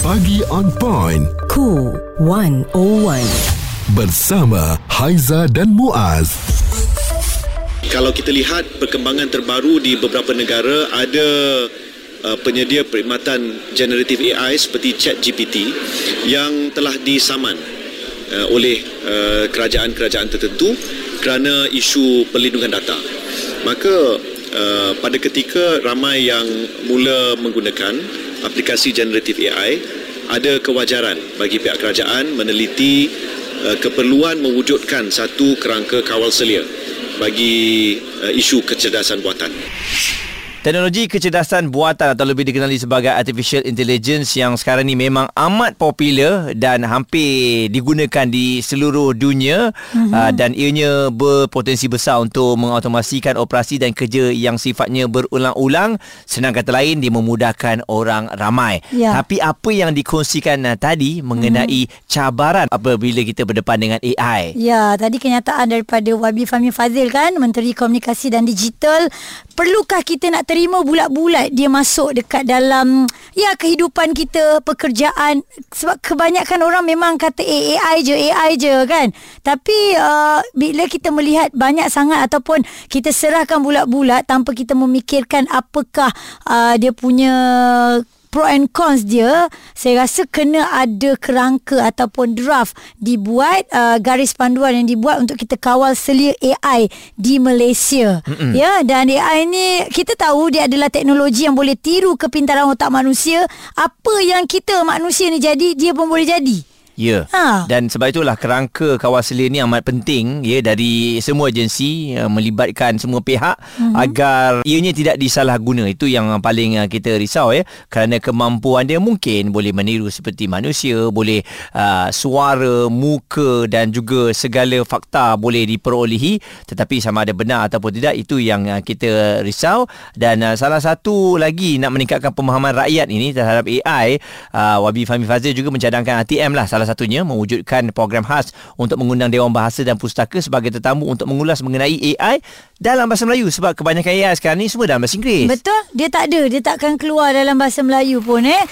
Pagi on point. Cool 101. Bersama Haiza dan Muaz. Kalau kita lihat perkembangan terbaru di beberapa negara ada uh, penyedia perkhidmatan generative AI seperti ChatGPT yang telah disaman uh, oleh uh, kerajaan-kerajaan tertentu kerana isu perlindungan data. Maka uh, pada ketika ramai yang mula menggunakan aplikasi generative AI ada kewajaran bagi pihak kerajaan meneliti uh, keperluan mewujudkan satu kerangka kawal selia bagi uh, isu kecerdasan buatan. Teknologi kecerdasan buatan atau lebih dikenali sebagai artificial intelligence yang sekarang ni memang amat popular dan hampir digunakan di seluruh dunia mm-hmm. uh, dan ianya berpotensi besar untuk mengautomasikan operasi dan kerja yang sifatnya berulang-ulang senang kata lain dia memudahkan orang ramai. Ya. Tapi apa yang dikongsikan uh, tadi mengenai mm-hmm. cabaran apabila kita berdepan dengan AI? Ya, tadi kenyataan daripada Wabi Fahmi Fazil kan, Menteri Komunikasi dan Digital. Perlukah kita nak terima bulat-bulat dia masuk dekat dalam ya kehidupan kita, pekerjaan sebab kebanyakan orang memang kata eh, AI je, AI je kan. Tapi uh, bila kita melihat banyak sangat ataupun kita serahkan bulat-bulat tanpa kita memikirkan apakah uh, dia punya pro and cons dia saya rasa kena ada kerangka ataupun draft dibuat uh, garis panduan yang dibuat untuk kita kawal selia AI di Malaysia. Mm-mm. ya dan AI ni kita tahu dia adalah teknologi yang boleh tiru kepintaran otak manusia. Apa yang kita manusia ni jadi dia pun boleh jadi Ya. Ha. Dan sebab itulah kerangka kawal selia ni amat penting ya dari semua agensi uh, melibatkan semua pihak mm-hmm. agar ianya tidak disalahguna. Itu yang paling uh, kita risau ya. Kerana kemampuan dia mungkin boleh meniru seperti manusia, boleh uh, suara, muka dan juga segala fakta boleh diperolehi tetapi sama ada benar ataupun tidak itu yang uh, kita risau dan uh, salah satu lagi nak meningkatkan pemahaman rakyat ini terhadap AI uh, Wabi Fahmi Fazil juga mencadangkan ATM lah salah satunya mewujudkan program khas untuk mengundang Dewan Bahasa dan Pustaka sebagai tetamu untuk mengulas mengenai AI dalam bahasa Melayu sebab kebanyakan AI sekarang ni semua dalam bahasa Inggeris. betul dia tak ada dia takkan keluar dalam bahasa Melayu pun eh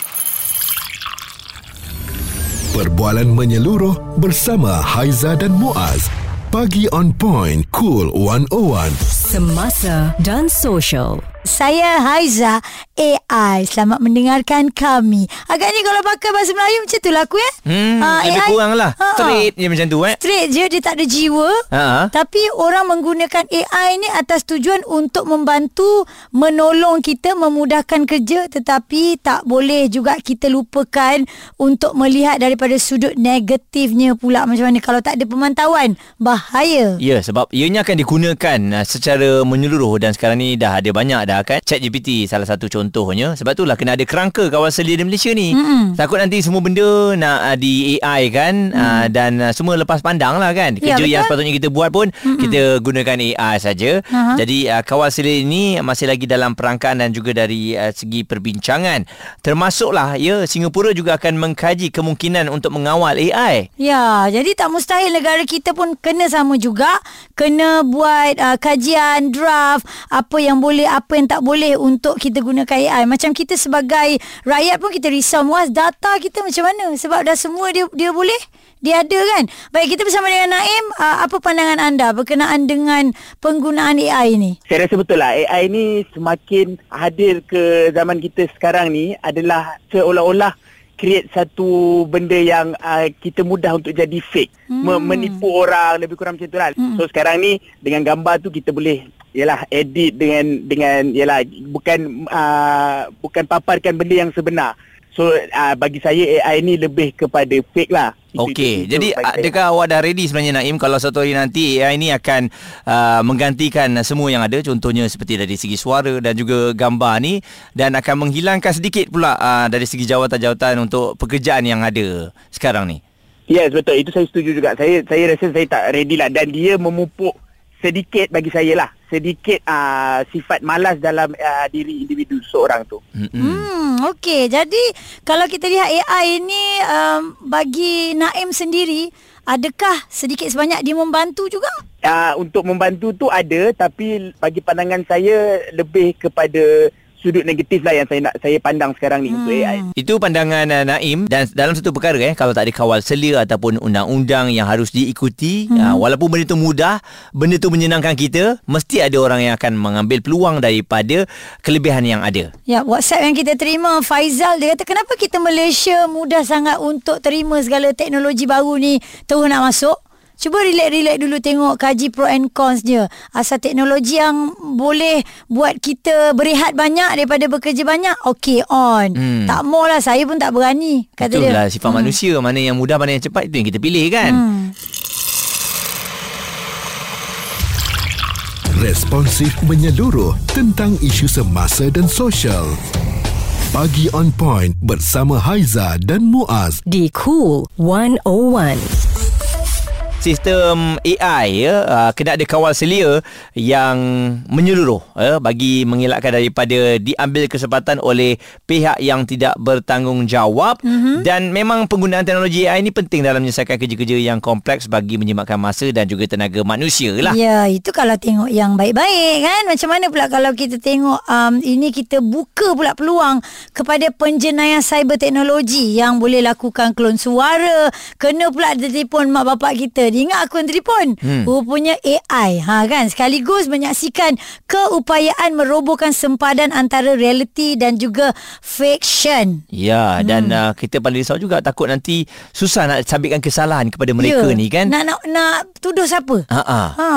Perbualan menyeluruh bersama Haiza dan Muaz. Pagi on point. Cool 101. Semasa dan social. Saya Haiza AI. Selamat mendengarkan kami. Agaknya kalau pakai bahasa Melayu macam tu lah aku ya. Hmm, Ah, lebih AI kurang lah. Ha, ha. Straight je macam tu eh. Straight je dia tak ada jiwa. Ha. Tapi orang menggunakan AI ni atas tujuan untuk membantu menolong kita memudahkan kerja tetapi tak boleh juga kita lupakan untuk melihat daripada sudut negatifnya pula macam mana kalau tak ada pemantauan bahaya. Ya, sebab ianya akan digunakan uh, secara menyeluruh dan sekarang ni dah ada banyak dah kan. ChatGPT salah satu contohnya. Sebab itulah kena ada kerangka kawan selia di Malaysia ni. Mm-mm. Takut nanti semua benda nak uh, di AI kan mm. uh, dan uh, semua lepas pandang lah kan. Ya, Kerja yang betul. sepatutnya kita buat pun Mm-mm. kita gunakan AI saja. Aha. Jadi uh, kawal selia ini masih lagi dalam perangkaan dan juga dari uh, segi perbincangan. Termasuklah ya Singapura juga akan mengkaji kemungkinan untuk mengawal AI. Ya, jadi tak mustahil negara kita pun kena sama juga, kena buat uh, kajian draft apa yang boleh, apa yang tak boleh untuk kita gunakan AI. Macam kita sebagai rakyat pun kita risau muas data kita macam mana sebab dah semua dia dia boleh dia ada kan. Baik kita bersama dengan Naim, uh, apa pandangan anda berkenaan dengan penggunaan AI ni? Saya rasa betul lah AI ni semakin hadir ke zaman kita sekarang ni adalah seolah-olah create satu benda yang uh, kita mudah untuk jadi fake. Hmm. Menipu orang lebih kurang macam tu lah. Hmm. So sekarang ni dengan gambar tu kita boleh yalah edit dengan dengan yalah bukan uh, bukan paparkan benda yang sebenar. So uh, bagi saya AI ni lebih kepada fake lah. Okey, jadi saya. adakah awak dah ready sebenarnya Naim kalau satu hari nanti AI ni akan uh, menggantikan semua yang ada contohnya seperti dari segi suara dan juga gambar ni dan akan menghilangkan sedikit pula uh, dari segi jawatan-jawatan untuk pekerjaan yang ada sekarang ni. Yes betul itu saya setuju juga. Saya saya rasa saya tak ready lah dan dia memupuk sedikit bagi saya lah sedikit uh, sifat malas dalam uh, diri individu seorang tu. Hmm, okey. Jadi kalau kita lihat AI ini um, bagi Naim sendiri, adakah sedikit sebanyak dia membantu juga? Uh, untuk membantu tu ada tapi bagi pandangan saya lebih kepada sudut negatif lah yang saya nak saya pandang sekarang ni hmm. untuk AI. Itu pandangan uh, Naim dan dalam satu perkara eh kalau tak ada kawal selia ataupun undang-undang yang harus diikuti hmm. uh, walaupun benda tu mudah, benda tu menyenangkan kita, mesti ada orang yang akan mengambil peluang daripada kelebihan yang ada. Ya, WhatsApp yang kita terima Faizal dia kata kenapa kita Malaysia mudah sangat untuk terima segala teknologi baru ni terus nak masuk? Cuba relax-relax dulu tengok kaji pro and cons dia. Asal teknologi yang boleh buat kita berehat banyak daripada bekerja banyak, okay on. Hmm. Tak mau lah, saya pun tak berani. Kata Betul dia. lah sifat hmm. manusia mana yang mudah mana yang cepat itu yang kita pilih kan. Hmm. Responsif menyeluruh tentang isu semasa dan sosial. Pagi on point bersama Haiza dan Muaz. Di Cool 101. Sistem AI ya uh, kena ada kawal selia yang menyeluruh ya bagi mengelakkan daripada diambil kesempatan oleh pihak yang tidak bertanggungjawab mm-hmm. dan memang penggunaan teknologi AI ini penting dalam menyelesaikan kerja-kerja yang kompleks bagi menjimatkan masa dan juga tenaga manusia lah. Ya, itu kalau tengok yang baik-baik kan. Macam mana pula kalau kita tengok um, ini kita buka pula peluang kepada penjenayah cyber teknologi yang boleh lakukan klon suara, kena pula telefon mak bapak kita dia ingat akun telefon. Hmm. Rupanya AI. Ha kan sekaligus menyaksikan keupayaan merobohkan sempadan antara realiti dan juga fiction. Ya dan hmm. uh, kita paling risau juga takut nanti susah nak sabitkan kesalahan kepada mereka ya. ni kan. Nak nak nak tuduh siapa? Ha ah. Ha.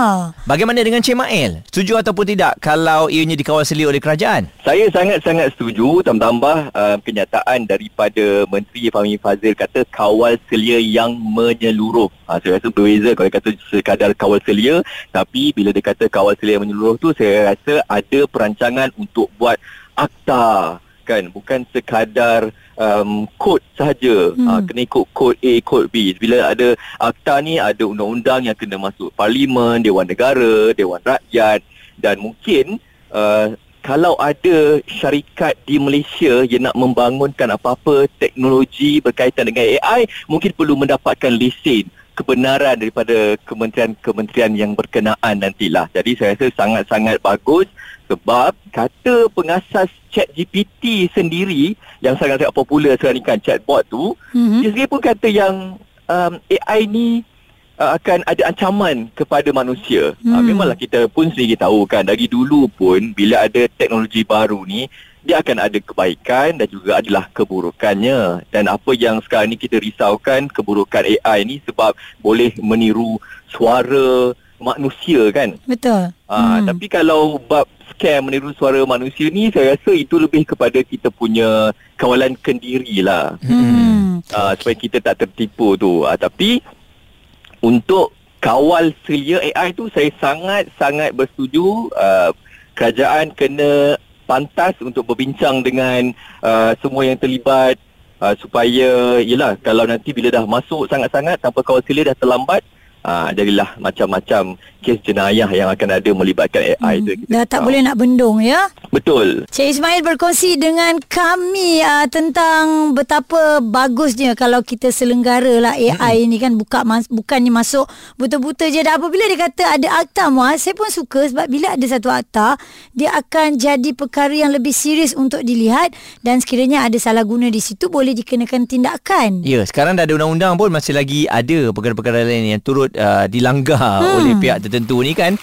Bagaimana dengan Cik Mail? Setuju ataupun tidak kalau ianya dikawal selia oleh kerajaan? Saya sangat-sangat setuju tambah-tambah uh, kenyataan daripada Menteri Fahmi Fazil kata kawal selia yang menyeluruh. Ha, saya rasa berbeza kalau kata sekadar kawal selia tapi bila dia kata kawal selia menyeluruh tu saya rasa ada perancangan untuk buat akta kan? Bukan sekadar um, kod sahaja. Hmm. ha, kena ikut kod A kod B. Bila ada akta ni ada undang-undang yang kena masuk parlimen dewan negara dewan rakyat. Dan mungkin uh, kalau ada syarikat di Malaysia yang nak membangunkan apa-apa teknologi berkaitan dengan AI mungkin perlu mendapatkan lesen kebenaran daripada kementerian-kementerian yang berkenaan nantilah. Jadi saya rasa sangat-sangat bagus sebab kata pengasas chat GPT sendiri yang sangat-sangat popular sekarang ni kan chatbot tu, mm-hmm. dia sendiri pun kata yang um, AI ni uh, akan ada ancaman kepada manusia. Mm. Uh, memanglah kita pun sendiri tahu kan dari dulu pun bila ada teknologi baru ni dia akan ada kebaikan dan juga adalah keburukannya. Dan apa yang sekarang ni kita risaukan keburukan AI ni sebab boleh meniru suara manusia kan? Betul. Ha, hmm. tapi kalau bab scam meniru suara manusia ni saya rasa itu lebih kepada kita punya kawalan kendiri lah. Hmm. ha, supaya kita tak tertipu tu. Ha, tapi untuk kawal selia AI tu saya sangat-sangat bersetuju uh, kerajaan kena pantas untuk berbincang dengan uh, semua yang terlibat uh, supaya yalah kalau nanti bila dah masuk sangat-sangat tanpa kawal selia dah terlambat uh, jadilah macam-macam kes jenayah yang akan ada melibatkan AI hmm. tu. Dah tak tahu. boleh nak bendung ya? Betul. Cik Ismail berkongsi dengan kami uh, tentang betapa bagusnya kalau kita selenggara lah AI hmm. ni kan buka mas- bukannya masuk buta-buta je dah apabila dia kata ada akta muas saya pun suka sebab bila ada satu akta dia akan jadi perkara yang lebih serius untuk dilihat dan sekiranya ada salah guna di situ boleh dikenakan tindakan. Ya, sekarang dah ada undang-undang pun masih lagi ada perkara-perkara lain yang turut uh, dilanggar hmm. oleh pihak tertentu ni kan.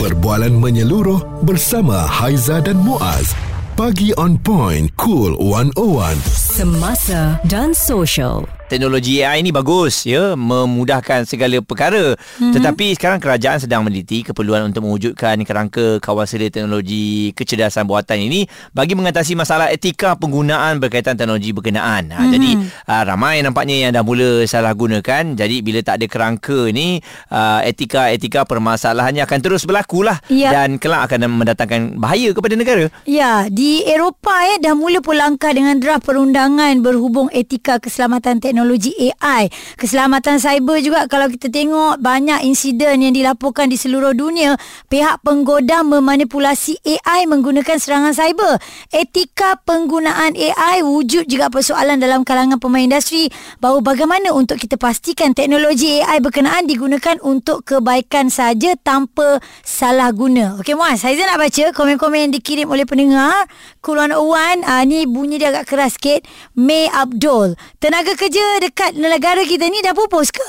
Perbualan menyeluruh bersama Haiza dan Muaz. Pagi on point, cool 101. Semasa dan social teknologi AI ini bagus ya memudahkan segala perkara mm-hmm. tetapi sekarang kerajaan sedang meneliti keperluan untuk mewujudkan kerangka kawasan teknologi kecerdasan buatan ini bagi mengatasi masalah etika penggunaan berkaitan teknologi berkenaan ha, mm-hmm. jadi uh, ramai nampaknya yang dah mula salah gunakan jadi bila tak ada kerangka ni uh, etika-etika permasalahannya akan terus berlaku lah ya. dan kelak akan mendatangkan bahaya kepada negara ya di Eropah eh dah mula pun langkah dengan draft perundangan berhubung etika keselamatan teknologi teknologi AI. Keselamatan cyber juga kalau kita tengok banyak insiden yang dilaporkan di seluruh dunia, pihak penggodam memanipulasi AI menggunakan serangan cyber. Etika penggunaan AI wujud juga persoalan dalam kalangan pemain industri bahawa bagaimana untuk kita pastikan teknologi AI berkenaan digunakan untuk kebaikan saja tanpa salah guna. Okey Muaz, saya nak baca komen-komen yang dikirim oleh pendengar. Kulon Owan, uh, ni bunyi dia agak keras sikit. May Abdul. Tenaga kerja dekat negara kita ni dah pupus ke?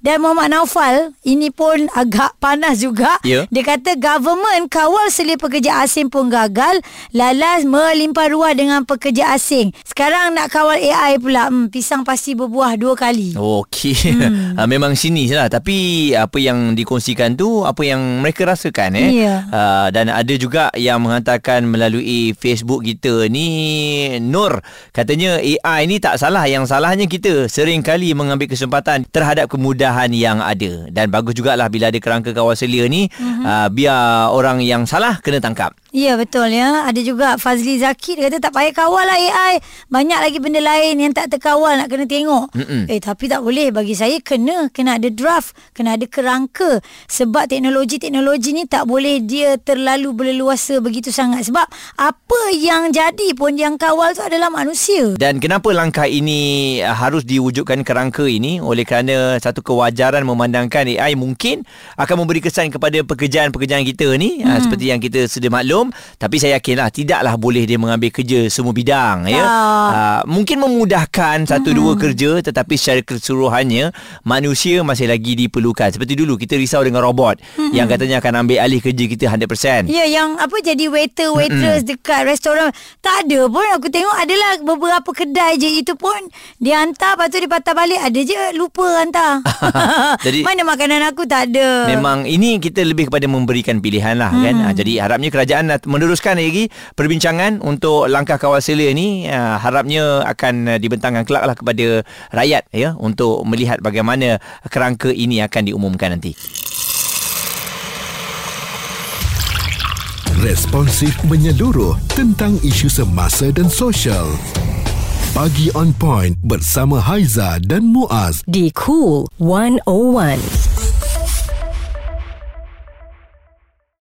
Dan Muhammad Naufal, ini pun agak panas juga. Ya. Dia kata government kawal selia pekerja asing pun gagal. Lalas melimpah ruah dengan pekerja asing. Sekarang nak kawal AI pula. Hmm, pisang pasti berbuah dua kali. Okey. Hmm. Memang sini lah. Tapi apa yang dikongsikan tu apa yang mereka rasakan eh. Ya. Uh, dan ada juga yang menghantarkan melalui Facebook kita ni Nur katanya AI ni tak salah yang salahnya kita sering kali mengambil kesempatan terhadap kemudahan yang ada dan bagus jugalah bila ada kerangka kawal selia ni uh-huh. uh, biar orang yang salah kena tangkap. Ya betul ya. Ada juga Fazli Zaki dia kata tak payah kawal lah AI. Banyak lagi benda lain yang tak terkawal nak kena tengok. Mm-mm. Eh tapi tak boleh bagi saya kena kena ada draft, kena ada kerangka sebab teknologi-teknologi ni tak boleh dia terlalu berleluasa begitu sangat sebab apa yang jadi pun yang kawal tu adalah manusia. Dan kenapa langkah ini uh, harus diwujudkan kerangka ini oleh kerana satu kewajaran memandangkan AI mungkin akan memberi kesan kepada pekerjaan-pekerjaan kita ni uh, seperti yang kita sedia maklum tapi saya yakinlah tidaklah boleh dia mengambil kerja semua bidang ya. Uh, mungkin memudahkan satu hmm. dua kerja tetapi secara keseluruhannya manusia masih lagi diperlukan. Seperti dulu kita risau dengan robot hmm. yang katanya akan ambil alih kerja kita 100%. Ya yang apa jadi waiter waitress mm-hmm. dekat restoran tak ada pun aku tengok adalah beberapa kedai je itu pun dia hantar lepas tu dia patah balik ada je lupa hantar. Jadi- mana makanan aku tak ada. Memang ini kita lebih kepada memberikan pilihan lah hmm. kan. Ha, jadi harapnya kerajaan meneruskan lagi perbincangan untuk langkah kawal selia ni ha, harapnya akan uh, dibentangkan kelak lah kepada rakyat ya untuk melihat bagaimana kerangka ini akan diumumkan nanti. Responsif menyeluruh tentang isu semasa dan sosial. Pagi on point bersama Haiza dan Muaz. Di Cool 101.